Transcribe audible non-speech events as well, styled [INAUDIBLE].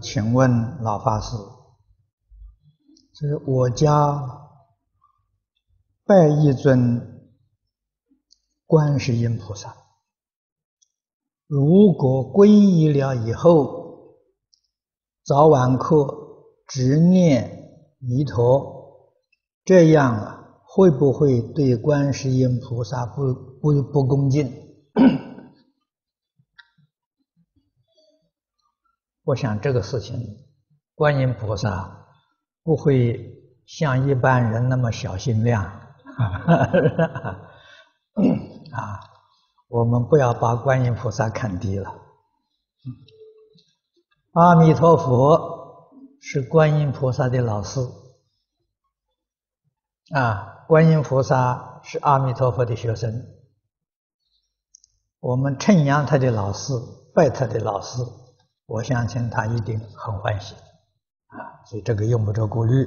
请问老法师，这是我家拜一尊观世音菩萨，如果皈依了以后，早晚课只念弥陀，这样啊，会不会对观世音菩萨不不不恭敬？我想这个事情，观音菩萨不会像一般人那么小心量 [LAUGHS] 啊！我们不要把观音菩萨看低了。阿弥陀佛是观音菩萨的老师啊，观音菩萨是阿弥陀佛的学生，我们称扬他的老师，拜他的老师。我相信他一定很欢喜，啊，所以这个用不着顾虑。